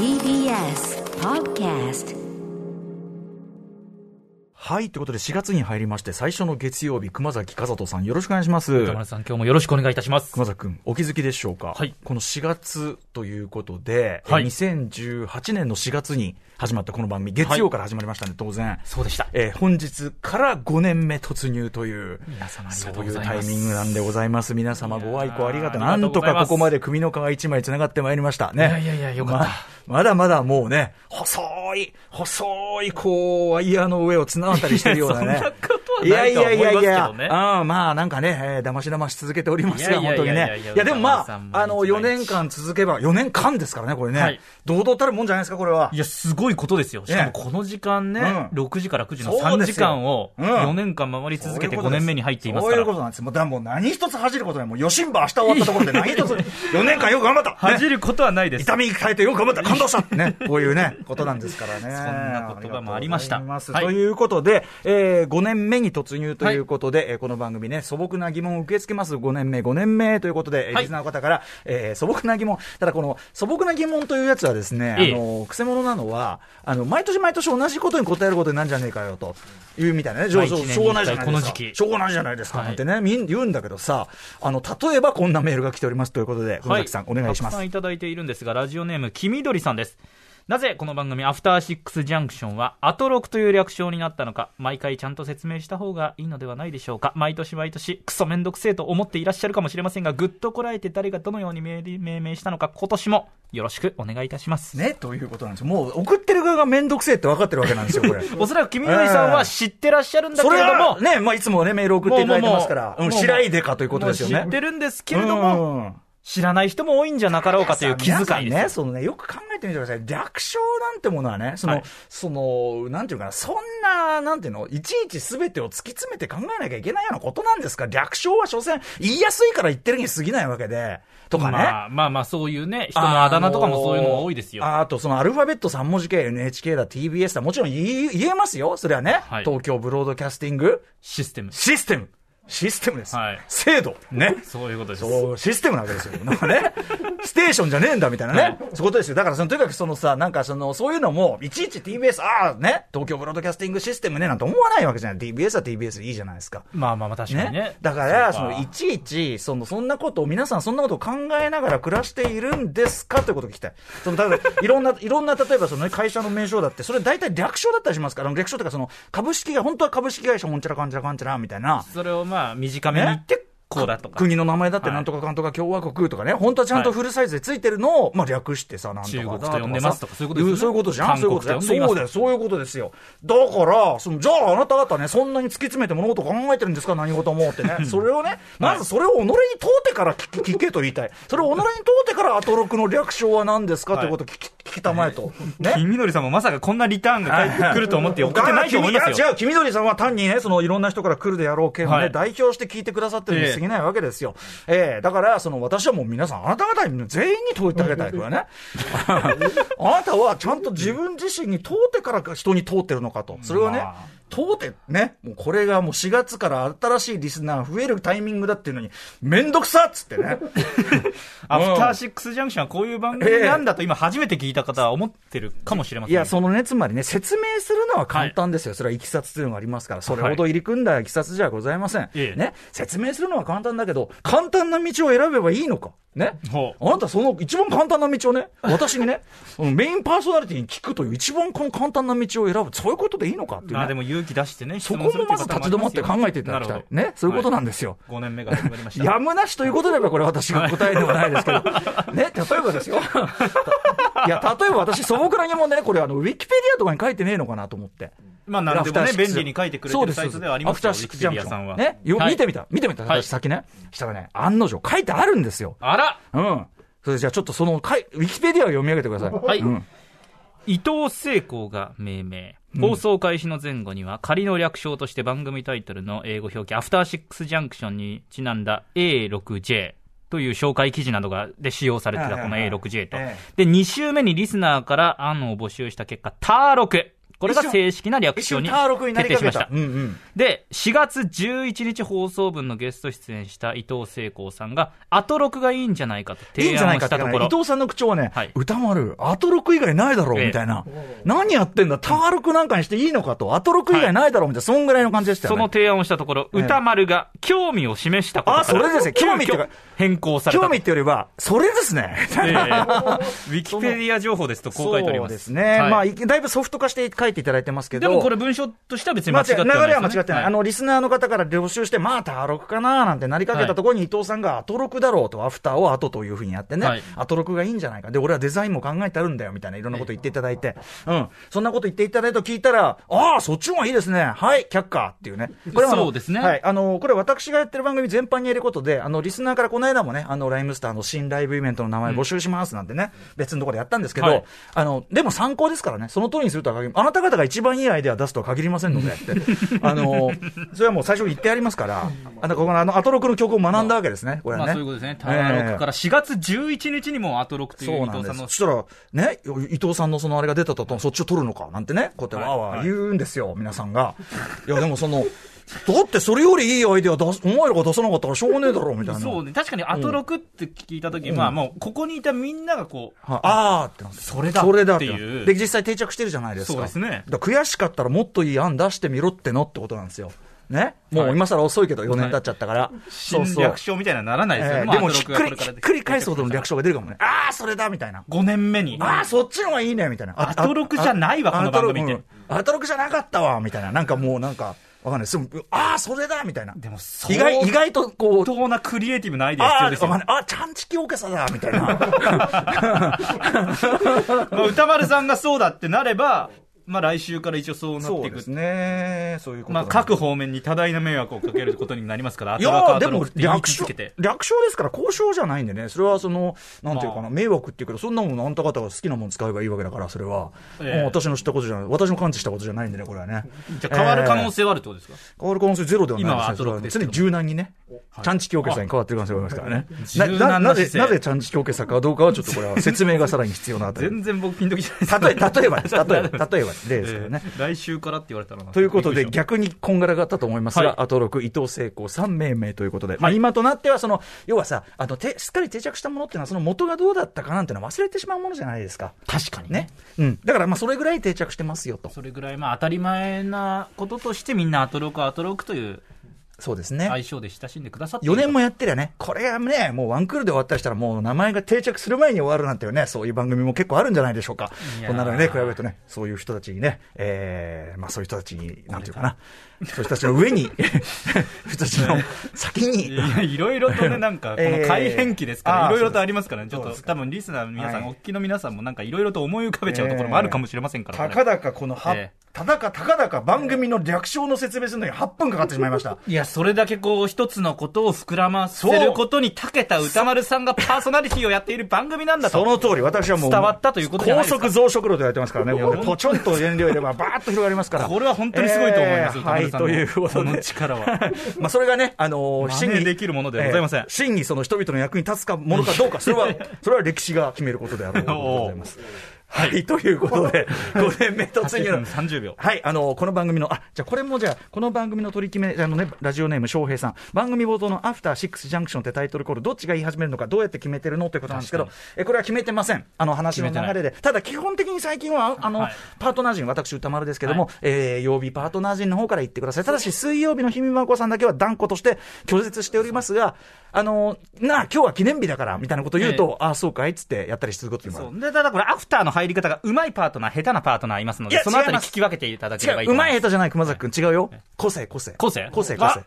TBS Podcast はい、ということで4月に入りまして最初の月曜日、熊崎和人さんよろしくお願いします。歌丸さん、今日もよろしくお願いいたします。熊崎君、お気づきでしょうか、はいこの4月ということで、はいえー2018年の4月に始まったこの番組、月曜から始まりましたね、当然。そうでした。えー本日から5年目突入という、皆様ありがとそういううございます。タイミングなんでございます。皆様ご愛顧ありがとう。なんとかここまで組の皮一枚繋がってまいりましたね。いやいやいやよかったままだまだもうね、細い、細い、こう、ワイヤーの上を綱渡りしてるようなね。なことはないとは思いますけどねいやいやいやいや、あまあなんかね、えー、だましだまし続けておりますが、本当に。ねいやでもまあ、あの、4年間続けば、4年間ですからね、これね。はい堂々たるもんじゃないですか、これは。いや、すごいことですよ。しかもこの時間ね、うん6時から9時の3そうですよ時間をうん4年間守り続けて5年目に入っていますかそういうこら。となんです。もう、もう何一つ恥じることない。もう、余震場明日終わったところで何一つ、4年間よく頑張った。ね恥じることはないです。痛みに変えてよく頑張った感動したね。こういうね、ことなんですからね。そんな言葉もありましたということで、えー、5年目に突入ということで、えーこの番組ね、素朴な疑問を受け付けます5年目、5年目ということで、えーはいリスナーの方から、えー素朴な疑問、ただこの素朴な疑問というやつはですね、ええあの、くせ者なのは、あの、毎年毎年同じことに答えることになるんじゃねえかよと。いうみたいなね、まあしょうがないじゃないですか。しょうがないじゃないですか。はいなんてね、みん言うんだけどさ、あの、例えばこんなメールが来ておりますということで、熊崎さん、お願いしますたくさん。いただいているんですが、ラジオネーム、黄緑さんです。なぜこの番組、アフターシックスジャンクションは、アトロクという略称になったのか、毎回ちゃんと説明した方がいいのではないでしょうか。毎年毎年、クソめんどくせえと思っていらっしゃるかもしれませんが、ぐっとこらえて誰がどのように命命名したのか、今年もよろしくお願いいたします。ね、ということなんですよ。もう送ってる側がめんどくせえって分かってるわけなんですよ、これ。おそらく黄緑さんは知ってらっしゃるんだけそれれども、はね、まあ、いつもね、メール送っていただいてますから、ううもう白いでかということですよね。知ってるんですけれども、うん知らない人も多いんじゃなかろうかという気遣いね。そのね、よく考えてみてください。略称なんてものはね、その、はいその、なんていうかな、そんな、なんていうの、いちいちすべてを突き詰めて考えなきゃいけないようなことなんですか？ら、略称は所詮、言いやすいから言ってるに過ぎないわけで、とかね。まあまあまあ、そういうね、人のあだ名とかもそういうのが多いですよ。ああと、そのアルファベット3文字系 NHK だ、TBS だ、もちろん言えますよ。それはね、はい東京ブロードキャスティングシステム。システム。システムです。はい制度。ね。そういうことです。そう、システムなわけですよ。なんかね、ステーションじゃねえんだみたいなね。はいそういうことですよ。だからその、とにかくそのさ、なんかその、そういうのも、いちいち TBS、ああ、ね、東京ブロードキャスティングシステムね、なんて思わないわけじゃない。TBS は TBS いいじゃないですか。まあまあまあ、確かにね。だから、その、いちいち、その、そんなことを、皆さんそんなことを考えながら暮らしているんですかということを聞きたい。その、例えば、いろんな、いろんな、例えばそのね、会社の名称だって、それ大体略称だったりしますから、略称というかその、株式が、本当は株式会社、ほんちゃらかんちゃらかんちゃら、みたいな。それをまあ、短めに言って、こうだとか。国の名前だってはい。なんとかかんとか共和国とかね、本当はちゃんとフルサイズでついてるのを、まあ略してさ、なんとかだ中国と呼んでますとかそういうことですよね。そういうことじゃん。韓そういう国ことじゃん。そうだよ、そういうことですよ。だから、そのじゃああなた方ね、そんなに突き詰めて物事考えてるんですか？何事もってね。それをね、まずそれを己に問うてから聞けと言いたい。それを己に問うてからアトロクの略称は何ですか？ということを聞き聞きたまえと。ね。金緑さんもまさかこんなリターンが返ってくると思って 送ってないと思いますよ。や違う、黄緑さんは単にね、そのいろんな人から来るであろうけどね、はい代表して聞いてくださってるに過ぎないわけですよ。ええだから、その私はもう皆さん、あなた方に全員に問いてあげたいからね。あなたはちゃんと自分自身に問うてから人に問うてるのかと。それはね、まあ問うて、ね、もうこれがもう4月から新しいリスナー増えるタイミングだっていうのに、めんどくさっつってね。アフターシックスジャンクションはこういう番組なんだと今初めて聞いた方は思ってるかもしれません。いや、そのね、つまりね、説明するのは簡単ですよ。それはいきさつというのがありますから、それほど入り組んだいきさつじゃございません。ええね、説明するのは簡単だけど、簡単な道を選べばいいのか？ね。あなたその一番簡単な道をね、私にね、メインパーソナリティに聞くという一番この簡単な道を選ぶ。そういうことでいいのかっていうまあね。でも勇気出してね、そこもまず立ち止まって考えていただきたい。ね。そういうことなんですよ。5年目が始まりました。やむなしということであれば、これ私が答えではないですけど。ね、例えばですよ。いや、例えば私素朴な疑問でね、これあの、ウィキペディアとかに書いてねえのかなと思って。まあなんでもね、便利に書いてくれてるサイトではありますんは。ね、よはい見てみた、見てみた、はい私先ね。したらね、案の定書いてあるんですよ。あらうん。それじゃあちょっとその、ウィキペディアを読み上げてください。はいうん伊藤聖光が命名。放送開始の前後には仮の略称として番組タイトルの英語表記アフターシックスジャンクションにちなんだ A6J という紹介記事などがで使用されてたこのはいはいはい A6J とえ。で、2週目にリスナーから案を募集した結果、ター6。これが正式な略一称に。決定しましたた。うんうん。で、4月11日放送分のゲスト出演した伊藤聖光さんが、アトロクがいいんじゃないかといいん提案じゃないかってをしたところ、伊藤さんの口調はね、はい歌丸、アトロク以外ないだろう、ええみたいな。何やってんだ、ターロクなんかにしていいのかと、アトロク以外ないだろう、みたいな、そんぐらいの感じでしたよね。その提案をしたところ、ええ歌丸が興味を示したことからあそれですね興味って変更されたと。興味ってよりは、それですね。ええ ウィキペディア情報ですとこう書いております。そうですね。はいまあ、いだいぶソフト化して書いていただいてますけど。でもこれ文章としては別に間間違ってはないね、流れは間違ってない、はあのリスナーの方から領収して、まあ、ターロクかななんてなりかけたところに、伊藤さんがアトロクだろうと、アフターをアトというふうにやってね、はい。アトロクがいいんじゃないか、で、俺はデザインも考えてあるんだよみたいな、いろんなこと言っていただいて、うん、そんなこと言っていただいたと聞いたら、ああ、そっちの方がいいですね、はい、却下っていうね、これはそうですね。はい、あのこれ、私がやってる番組全般にやることで、あのリスナーからこの間もね、あのライムスターの新ライブイベントの名前募集しますなんてね、別のところでやったんですけど、はい。あのでも参考ですからね、その通りにするとは限りあなた方が一番いいアイデアを出すとは限りませんのでって、あのそれはもう最初に言ってやりますから、あのここのあのアトロクの曲を学んだわけですね、これはね。まあそういうことですね。ターロクから4月11日にもアトロクというそうなんです。伊藤さんのそしたら、ね、伊藤さんのそのあれが出たと、そっちを取るのかなんてね、こうやってわーわー言うんですよ、皆さんが。いや、でもその、だってそれよりいいアイデア出す、お前らが出さなかったらしょうがねえだろ、みたいな。そうね。確かにアトロクって聞いたとき、まあもうここにいたみんながこう、はあーってなってそれだそれだっていうで、実際定着してるじゃないですか。そうですねだ悔しかったらもっといい案出してみろってのってことなんですよ。ね？もう今更遅いけど4年経っちゃったから。そうそう新略称みたいなのならないですよね。えーでもひっくり、ひっくり返すほどの略称が出るかもね。ああ、それだみたいな。5年目に。ああ、そっちの方がいいねみたいな。アトロクじゃないわあこの番組ってアトロクじゃなかったわみたいな。なんかもうなんか、わかんない。すぐああ、それだみたいな。でも意外、意外とこう、相当なクリエイティブなアイデア必ああ、要ですよ。わかんないあ、ちゃんちきオーケストラだみたいな。まあ歌丸さんがそうだってなれば、まあ来週から一応そうなっていくそうです。ね。そういうことまあだ各方面に多大な迷惑をかけることになりますから、アいやーでも略称。略称ですから交渉じゃないんでね、それはその、なんていうかな、まあ迷惑っていうけど、そんなもんあんた方が好きなもん使えばいいわけだから、それは。私の知ったことじゃない、私の感知したことじゃないんでね、これはね。じゃあ変わる可能性はあるってことですか、変わる可能性ゼロではないですね。は常に柔軟にね、チャンチキオーケストラに変わってる可能性がありますからね。なぜ、なぜチャンチキオーケストラかどうかはちょっとこれは説明がさらに必要なあたり。全然僕ピンときじゃないです例え、ば 例えば、例えば例ですからね。えー来週からって言われたらなということで、逆にこんがらがったと思いますが、はいアトロク、伊藤聖光3命名ということで、まあ、はい今となってはその、要はさあのて、すっかり定着したものっていうのは、その元がどうだったかなんていうのは忘れてしまうものじゃないですか。確かにねね。うん。だから、まあ、それぐらい定着してますよと。それぐらいまあ当たり前なこととしてみんなアトロクアトロクというそうですね。愛称で親しんでくださっている4年もやってりゃね、これがね、もうワンクールで終わったりしたら、もう名前が定着する前に終わるなんていうね、そういう番組も結構あるんじゃないでしょうか。こんなのね、比べるとね、そういう人たちにね、えー、まあそういう人たちに、なんていうかな、そういう人たちの上に、人たちの先いに、やいろいろとね、なんか、この改変期ですから、えーいろいろとありますからね、ちょっと多分リスナーの皆さん、はい。おっきの皆さんもなんかいろいろと思い浮かべちゃうところもあるかもしれませんから、たかだかこのは、ええただかたかだか番組の略称の説明するのに8分かかってしまいました。いや、それだけこう、一つのことを膨らませることに長けた歌丸さんがパーソナリティをやっている番組なんだと。その通り、私はもう、伝わったということじゃないですか高速増殖路と言われてますからね、もうねポチョンと燃料入れれば、バーッと広がりますから。これは本当にすごいと思います、えーはい、ということこので。力は。まあ、それがね、あのー真似できるものではございませんえー真にその人々の役に立つかものかどうか、それは、それは歴史が決めることであろうとございます。はい、ということで、5年目突入8分の。30秒。はい、あのこの番組の、あ、じゃあこれもじゃあ、この番組の取り決め、あのね、ラジオネーム翔平さん、番組冒頭のアフターシックスジャンクションってタイトルコール、どっちが言い始めるのか、どうやって決めてるの？ということなんですけど確、え、これは決めてません。あの話の流れで。ただ、基本的に最近は、あの、はいパートナー陣、私、歌丸ですけども、えー曜日パートナー陣の方から言ってください。ただし、水曜日のひみまこさんだけは断固として拒絶しておりますが、あの、なあ、今日は記念日だから、みたいなことを言うと、ああ、そうかいっつってやったりすることにもあるそう。で、ただこれ、アフターの入り方がうまいパートナー、下手なパートナーいますので、そのあたり聞き分けていただければいいと思います。まい下手じゃない、熊崎君、違うよ。個性、個性。個性？個性、個あ性。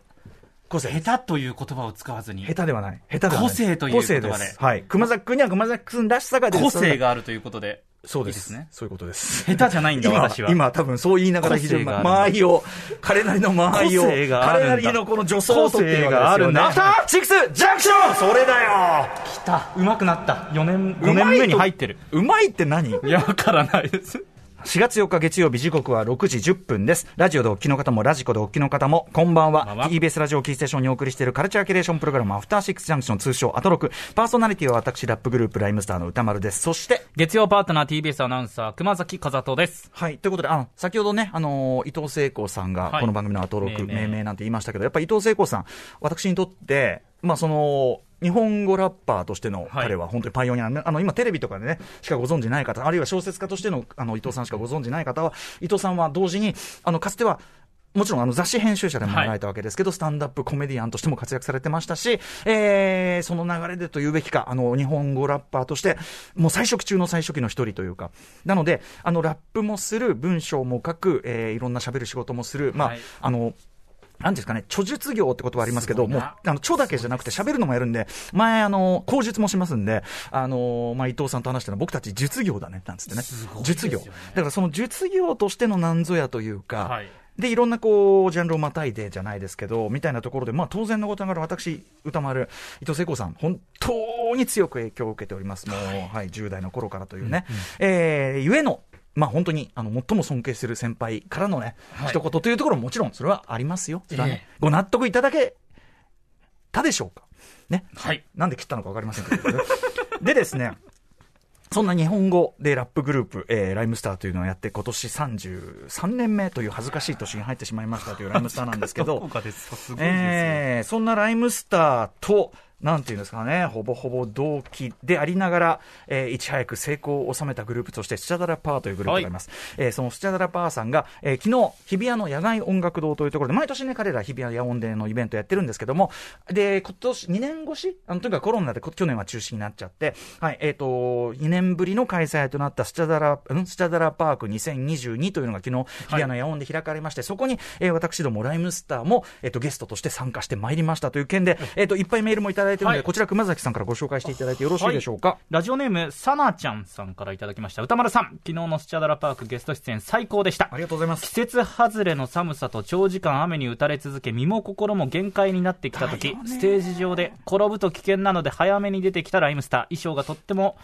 個性。下手という言葉を使わずに下、手ではない。下手ではない。個性という言葉で個性すはい。熊崎君には熊崎君らしさが出る個性があるということで、そうで。いいですすねそういうことです。下手じゃないんだ、今私は。今、多分そう言いながら非常に間合いを、彼なりの間合いを、彼なりのこの助走を取っているがあるんだアフターシックスジャンクションそれだよ来た。うまくなった。4年、5年目に入ってる。うまいって何？いや、わからないです。4月4日月曜日時刻は6時10分です。ラジオでお聞きの方もラジコでお聞きの方も、こんばんは。こんばんは TBS ラジオキーステーションにお送りしているカルチャーキュレーションプログラム、アフターシックスジャンクション通称アトロク。パーソナリティは私、ラップグループ、ライムスターの歌丸です。そして、月曜パートナー TBS アナウンサー、熊崎和人です。はい。ということで、あの、先ほどね、あのー伊藤聖子さんが、はいこの番組のアトロク、命名命名なんて言いましたけど、やっぱり伊藤聖子さん、私にとって、まあ、その、日本語ラッパーとしての彼は本当にパイオニア、あの今テレビとかでね、しかご存じない方、あるいは小説家としてのあの伊藤さんしかご存じない方は、伊藤さんは同時に、あのかつては、もちろんあの雑誌編集者でもなられたわけですけど、スタンダップコメディアンとしても活躍されてましたし、えーその流れでと言うべきか、あの日本語ラッパーとして、もう最初期中の最初期の一人というか、なので、あのラップもする、文章も書く、えーいろんな喋る仕事もする、まあ、はい。あの、なんですかね、著述業って言葉ありますけど、もう、あの、著だけじゃなくて喋るのもやるんで、前、あの、口述もしますんで、あの、まあ、伊藤さんと話したのは僕たち術業だね、なんつってね。術業。だからその術業としてのなんぞやというか、はいで、いろんなこう、ジャンルをまたいでじゃないですけど、みたいなところで、まあ当然のことながら私、歌丸、伊藤聖子さん、本当に強く影響を受けております。もう、はい、10代の頃からというね。えー、ゆえの、まあ本当に、あの、最も尊敬する先輩からのね、はい一言というところももちろんそれはありますよ。それはねええご納得いただけたでしょうか。ね。はい。なんで切ったのか分かりませんけど。でですね、そんな日本語でラップグループ、えーライムスターというのをやって、今年33年目という恥ずかしい年に入ってしまいましたというライムスターなんですけど、かですか？すごえーそんなライムスターと、なんていうんですかね、ほぼほぼ同期でありながら、えーいち早く成功を収めたグループとして、スチャダラパーというグループがあります。えーそのスチャダラパーさんが、えー昨日、日比谷の野外音楽堂というところで、毎年ね、彼ら日比谷野音でのイベントやってるんですけども、で、今年、2年越し？あの、とにかくコロナでこ去年は中止になっちゃって、はい、えっ、と、2年ぶりの開催となったスチャダラ、ん？スチャダラパーク2022というのが昨日、日比谷の野音で開かれまして、そこに、えー私どもライムスターも、えっ、と、ゲストとして参加してまいりましたという件で、えっ、と、いっぱいメールもいただいてるので、はいこちら熊崎さんからご紹介していただいてよろしいでしょうか？ラジオネーム、さなちゃんさんからいただきました。歌丸さん、昨日のスチャダラパークゲスト出演最高でしたあ。りがとうございます季。節外れの寒さと長時間雨に打たれ続け身も心も限界になってきた時ステージ上で転ぶと危険なので早めに出てきたライムスター衣装がとっても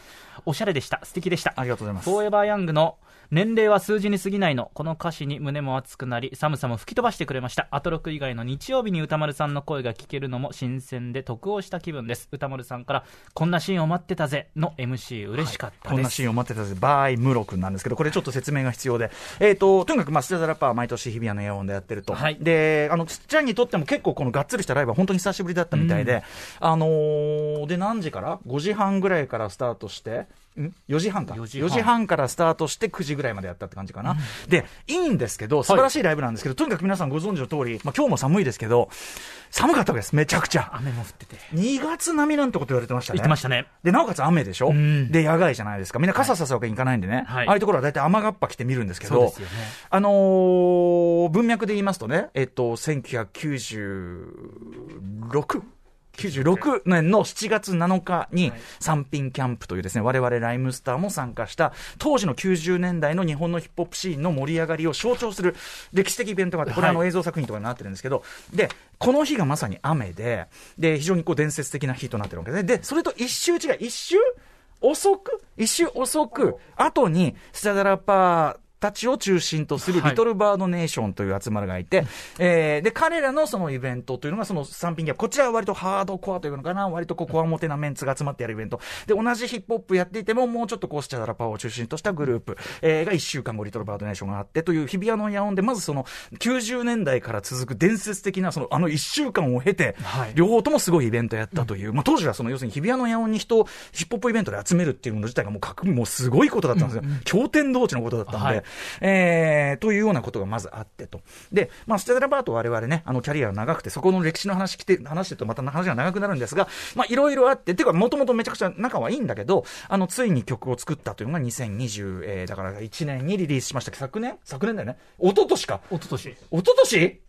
おしゃれでした素敵でしたありがとうございますフォーエバーヤングの年齢は数字に過ぎないの。この歌詞に胸も熱くなり寒さも吹き飛ばしてくれました。アトロク以外の日曜日に歌丸さんの声が聞けるのも新鮮で得をした気分です。歌丸さんからこんなシーンを待ってたぜ。の MC 嬉しかったです、こんなシーンを待ってたぜ、バーイムロ君なんですけど、これちょっと説明が必要で、えっ、と、とにかく、まあ、スチャダラッパーは毎年日比谷の野音でやってると。はい。で、あの、つっちゃんにとっても結構このがっつりしたライブは本当に久しぶりだったみたいで、あのーで、何時から ?5 時半ぐらいからスタートして、ん ?4 時半か。4 4時半時半からスタートして9時ぐらいまでやったって感じかな。で、いいんですけど、素晴らしいライブなんですけど、とにかく皆さんご存知の通り、まあ、今日も寒いですけど、寒かったわけです。めちゃくちゃ。雨も降ってて2月並みなんてこと言われてましたね。言ってましたねで、なおかつ雨でしょ、んで、野外じゃないですか。みんな傘さすわけにいかないんでね。はいああいうところは大体雨がっぱ着て見るんですけど、そうですよねあのー文脈で言いますとね、えっと、1996、96年の7月7日に、三品キャンプというですね、我々ライムスターも参加した、当時の90年代の日本のヒップホップシーンの盛り上がりを象徴する歴史的イベントがあって、これはあのはい映像作品とかになってるんですけど、で、この日がまさに雨で、で、非常にこう伝説的な日となってるわけで、で、それと一周違い、一周遅く、一周遅く、後に、スチャダラパー、たちを中心とするはい。リトルバードネーションという集まりがいて、えーで、彼らのそのイベントというのがその三品ギャップ。こちらは割とハードコアというのかな、割とこう、コアモテなメンツが集まってやるイベント。で、同じヒップホップやっていても、もうちょっとこう、スチャダラパーを中心としたグループ、えーが一週間後リトルバードネーションがあってという日比谷の野音で、まずその90年代から続く伝説的なその、あの一週間を経て、はい。両方ともすごいイベントやったという、まあ当時はその要するに日比谷の野音に人をヒップホップイベントで集めるっていうの自体がもうもうすごいことだったんですよ。経典同地のことだったんで、はいえーというようなことがまずあってと。で、まあステラバートは我々ね、あのキャリアが長くて、そこの歴史の話来て、話してるとまた話が長くなるんですが、まあいろいろあって、ていうかもともとめちゃくちゃ仲はいいんだけど、あのついに曲を作ったというのが2020、えーだから1年にリリースしました昨年？昨年だよね？一昨年か。一昨年一昨年？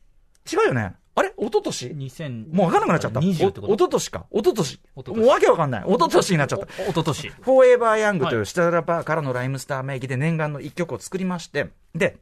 違うよね？あれ？一昨年？2000もう分かんなくなっちゃった。お20ってこと？一昨年か。一昨年。もうわけわかんない。一昨年になっちゃった。お一昨年フォーエバーヤングといはいうスタラパーからのライムスター名義で念願の一曲を作りまして、で、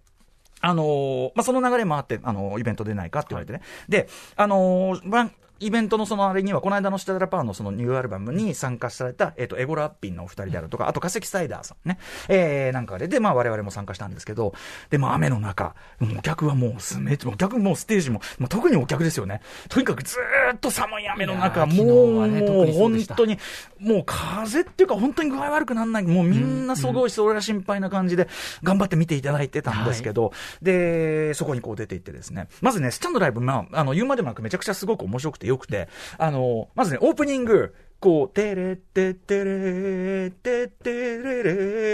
あのーまあ、その流れもあって、あのーイベント出ないかって言われてね。で、あのーまイベントのそのあれには、この間のシタダラパーのそのニューアルバムに参加された、えっ、と、エゴラッピンのお二人であるとか、あと化石サイダーさんね、えー、なんかで、で、まあ我々も参加したんですけど、で、も雨の中、お客はもうすめ、お客もステージも、まあ、特にお客ですよね。とにかくずーっと寒い雨の中、もう、ね、もう本当に、もう風っていうか本当に具合悪くならない、もうみんなすごいそれが心配な感じで、頑張って見ていただいてたんですけど、はい、で、そこにこう出ていってですね、まずね、スタンドライブ、まあ、あの、言うまでもなくめちゃくちゃすごく面白くてよくて、あの、まずね、オープニング、こう、てれってってれてってれ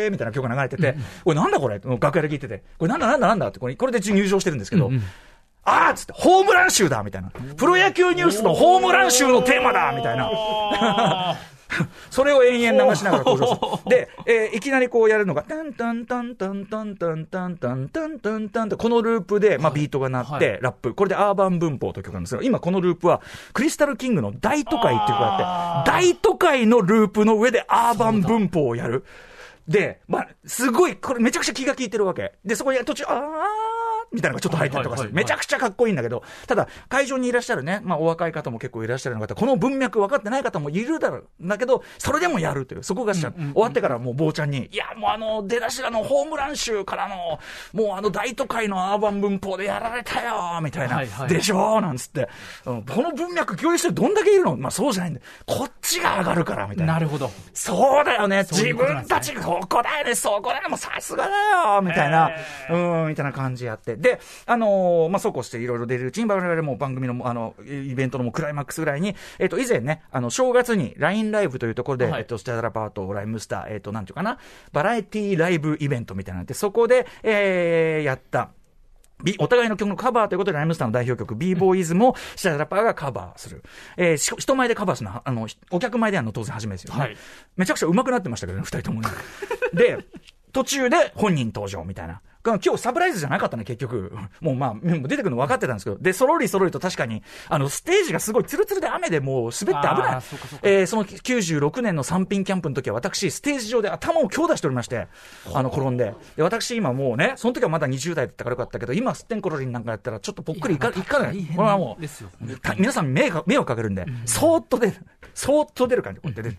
れみたいな曲が流れてて、うん、これなんだこれ？楽屋で聞いてて、これなんだなんだなんだってこれ、これで入場してるんですけど、あーっつって、ホームラン集だみたいな。プロ野球ニュースのホームラン集のテーマだみたいな。それを延々流しながら登場する。で、えー、いきなりこうやるのが、タンタンタンタンタンタンタンタンタンタンタンと、このループで、まあ、ビートが鳴って、ラップ。これでアーバン文法という曲なんですが、今このループは、クリスタルキングの大都会っていう曲があって、大都会のループの上でアーバン文法をやる。で、まあ、すごい、これめちゃくちゃ気が利いてるわけ。で、そこに途中、あー、みたいなのがちょっと入ったりとかして、めちゃくちゃかっこいいんだけど、ただ、会場にいらっしゃるね、まあ、お若い方も結構いらっしゃる方、この文脈分かってない方もいるだろう。だけど、それでもやるという、そこがしちゃう。終わってからもう坊ちゃんに、いや、もうあの、出だしのホームラン集からの、もうあの大都会のアーバン文法でやられたよみたいな、はいはい、でしょ？なんつって、うん、この文脈共有してどんだけいるの？まあそうじゃないんで、こっちが上がるからみたいな。なるほど。そうだよね、ね。自分たち、ここだよね、そこだよ、もうさすがだよみたいな、うん、みたいな感じやって。で、あのー、まあ、そうこうしていろいろ出るうちに、我々も番組の、あの、イベントのもクライマックスぐらいに、えっ、ー、と、以前ね、あの、正月に LINE ライブというところで、はい、えっ、と、スタダラパート、ライムスター、えっ、と、なんていうかな、バラエティライブイベントみたいなので、そこで、えー、やった、お互いの曲のカバーということで、ライムスターの代表曲、b ボーイズも、シャラパーがカバーする。えー、人前でカバーするのは、あの、お客前でやるの当然初めですよね。はい、めちゃくちゃ上手くなってましたけどね、二人ともね。で、途中で本人登場みたいな。今日サプライズじゃなかったね、結局。もうまあ、出てくるの分かってたんですけど。で、そろりそろりと確かに、あの、ステージがすごいツルツルで雨でもう滑って危ない。そえー、その96年の三品キャンプの時は私、ステージ上で頭を強打しておりまして、あの、転んで。で、私今もうね、その時はまだ20代だったからよかったけど、今、すってんころりんなんかやったら、ちょっとぽっくりいかいかない。これはもう、皆さん迷惑かけるんで、そーっと出る。そーっと出る感じ、こうやって出る。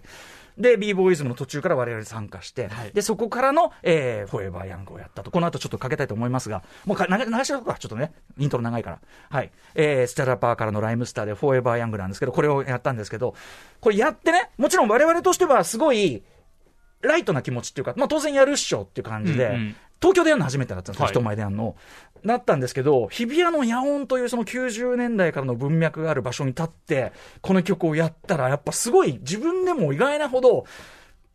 で、b ボーイズムの途中から我々参加して、はい、で、そこからの、えー、フォーエバーヤングをやったと。この後ちょっとかけたいと思いますが、もうか流しとくか、ちょっとね、イントロ長いから。はい。えー、ステラパーからのライムスターでフォーエバーヤングなんですけど、これをやったんですけど、これやってね、もちろん我々としてはすごい、ライトな気持ちっていうか、まあ当然やるっしょっていう感じで、うんうん東京でやるの初めてだったんですよ、はい、人前でやるの。なったんですけど、日比谷の野音というその90年代からの文脈がある場所に立って、この曲をやったら、やっぱすごい自分でも意外なほど、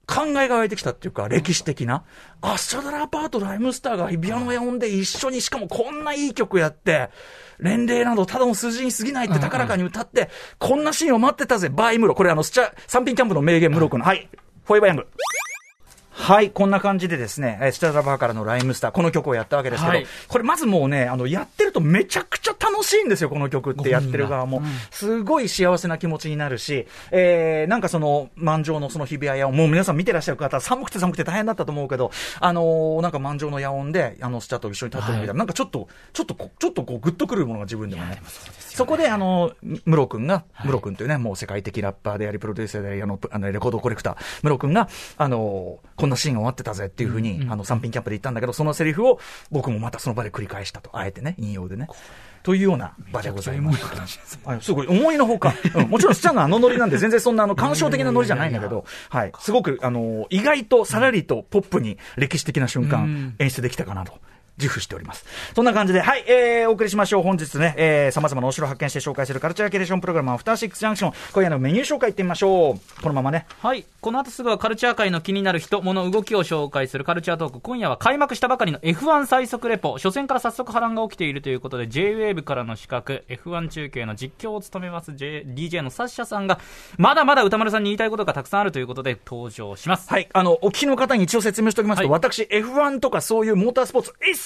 考えが湧いてきたっていうか、歴史的な。アッシャダラアパート、ライムスターが日比谷の野音で一緒に、しかもこんないい曲やって、年齢などただの数字に過ぎないって高らかに歌って、こんなシーンを待ってたぜ、バイムロ。これあの、スチャ、三品キャンプの名言ムロ君の、はい、フォーエバーヤング。はい、こんな感じでですね、スタザバーからのライムスター、この曲をやったわけですけど、はい、これまずもうね、あの、やってるとめちゃくちゃ楽しいんですよ、この曲ってやってる側も。うん、すごい幸せな気持ちになるし、えー、なんかその、満場のその日比谷野音、もう皆さん見てらっしゃる方、寒くて寒くて大変だったと思うけど、あのー、なんか満場の野音で、あの、スチャと一緒に立ってるみたいな、はい、なんかちょっと、ちょっとこう、ちょっとこう、グッとくるものが自分でもね。そこで、あの、ムロ君が、ムロ君というね、もう世界的ラッパーであり、プロデューサーであり、あの、あのレコードコレクター、ムロ君が、あの、こんなシーンが終わってたぜっていうふうに、あの、三品キャンプで言ったんだけど、そのセリフを僕もまたその場で繰り返したと。あえてね、引用でね。というような場でございます。すごい、思いのほか、うん、もちろんスチャンのあのノリなんで全然そんなあの感傷的なノリじゃないんだけど、はい。すごく、あの、意外とさらりとポップに歴史的な瞬間演出できたかなと自負しております。そんな感じで、はい、えー、お送りしましょう。本日ね、えー、様々なお城を発見して紹介するカルチャーキュレーションプログラム、アフターシックスジャンクション。今夜のメニュー紹介いってみましょう。このままね。はい。この後すぐはカルチャー界の気になる人、物、動きを紹介するカルチャートーク。今夜は開幕したばかりの F1 最速レポ。初戦から早速波乱が起きているということで、J-Wave からの資格、F1 中継の実況を務めます J、DJ のサッシャさんが、まだまだ歌丸さんに言いたいことがたくさんあるということで登場します。はい。あの、お聞きの方に一応説明しておきますと、はい、私 F1 とかそういうモータースポーツ、一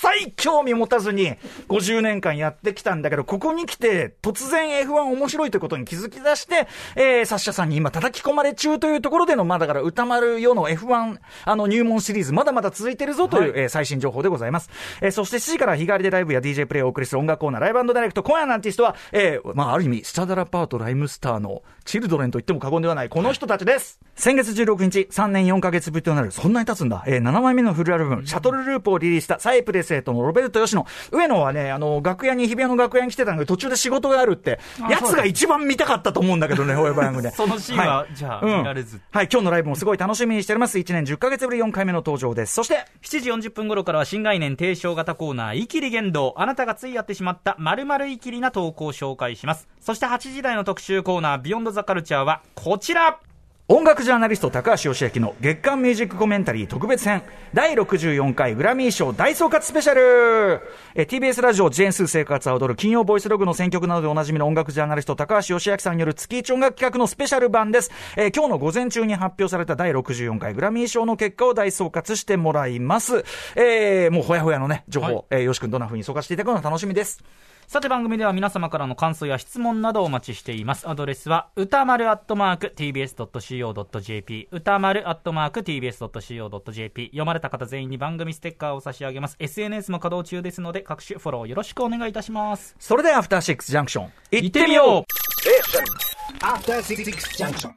切興味持たずに50年間やってきたんだけど、ここに来て突然 F1 面白いということに気づき出して、えー、サッシャさんに今叩き込まれ中というところでの、まあだから歌丸世の F1 あの入門シリーズまだまだ続いてるぞという、はい、えー、最新情報でございます。えー、そして7時から日帰りでライブや DJ プレイをお送りする音楽コーナーライブダイレクト今夜のアーティストは、えー、まあある意味スチャダラパートライムスターのチルドレンと言っても過言ではないこの人たちです。先月16日、3年4ヶ月ぶりとなる、そんなに経つんだ、えー、7枚目のフルアルバム、シャトルループをリリースしたサイプレスへとのロベルト吉野。上野はね、あの、楽屋に、日比谷の楽屋に来てたんだけど、途中で仕事があるって、やつが一番見たかったと思うんだけどね、ホエバヤングで。そのシーンは、はい、じゃあ、見られず、はい、今日のライブもすごい楽しみにしております。1年10ヶ月ぶり4回目の登場です。そして、7時40分頃からは新概念提唱型コーナー、イキリ言動。あなたがついやってしまった〇〇イキリな投稿を紹介します。そして8時台の特集コーナー、ビヨンドザカルチャーは、こちら音楽ジャーナリスト高橋義明の月間ミュージックコメンタリー特別編第64回グラミー賞大総括スペシャル。え TBS ラジオジェンス生活は踊る金曜ボイスログの選曲などでおなじみの音楽ジャーナリスト高橋義明さんによる月一音楽企画のスペシャル版です、え、今日の午前中に発表された第64回グラミー賞の結果を大総括してもらいます、えー、もうほやほやのね情報、はい、えー、よし君どんな風に総括していただくの楽しみですさて番組では皆様からの感想や質問などをお待ちしています。アドレスは、歌丸アットマーク tbs.co.jp、歌丸アットマーク tbs.co.jp、読まれた方全員に番組ステッカーを差し上げます。SNS も稼働中ですので、各種フォローよろしくお願いいたします。それでは、アフターシックスジャンクション、行ってみようアフターシックスジャンクション。